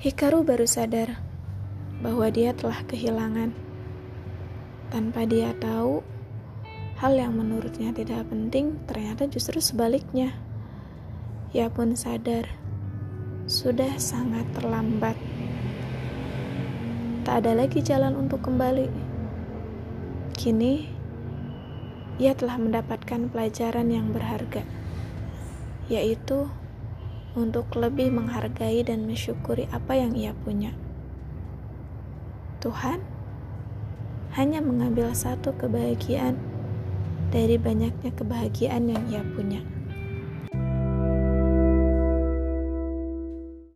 Hikaru baru sadar bahwa dia telah kehilangan. Tanpa dia tahu, hal yang menurutnya tidak penting ternyata justru sebaliknya. Ia pun sadar, sudah sangat terlambat. Tak ada lagi jalan untuk kembali. Kini, ia telah mendapatkan pelajaran yang berharga, yaitu untuk lebih menghargai dan mensyukuri apa yang ia punya. Tuhan hanya mengambil satu kebahagiaan dari banyaknya kebahagiaan yang ia punya.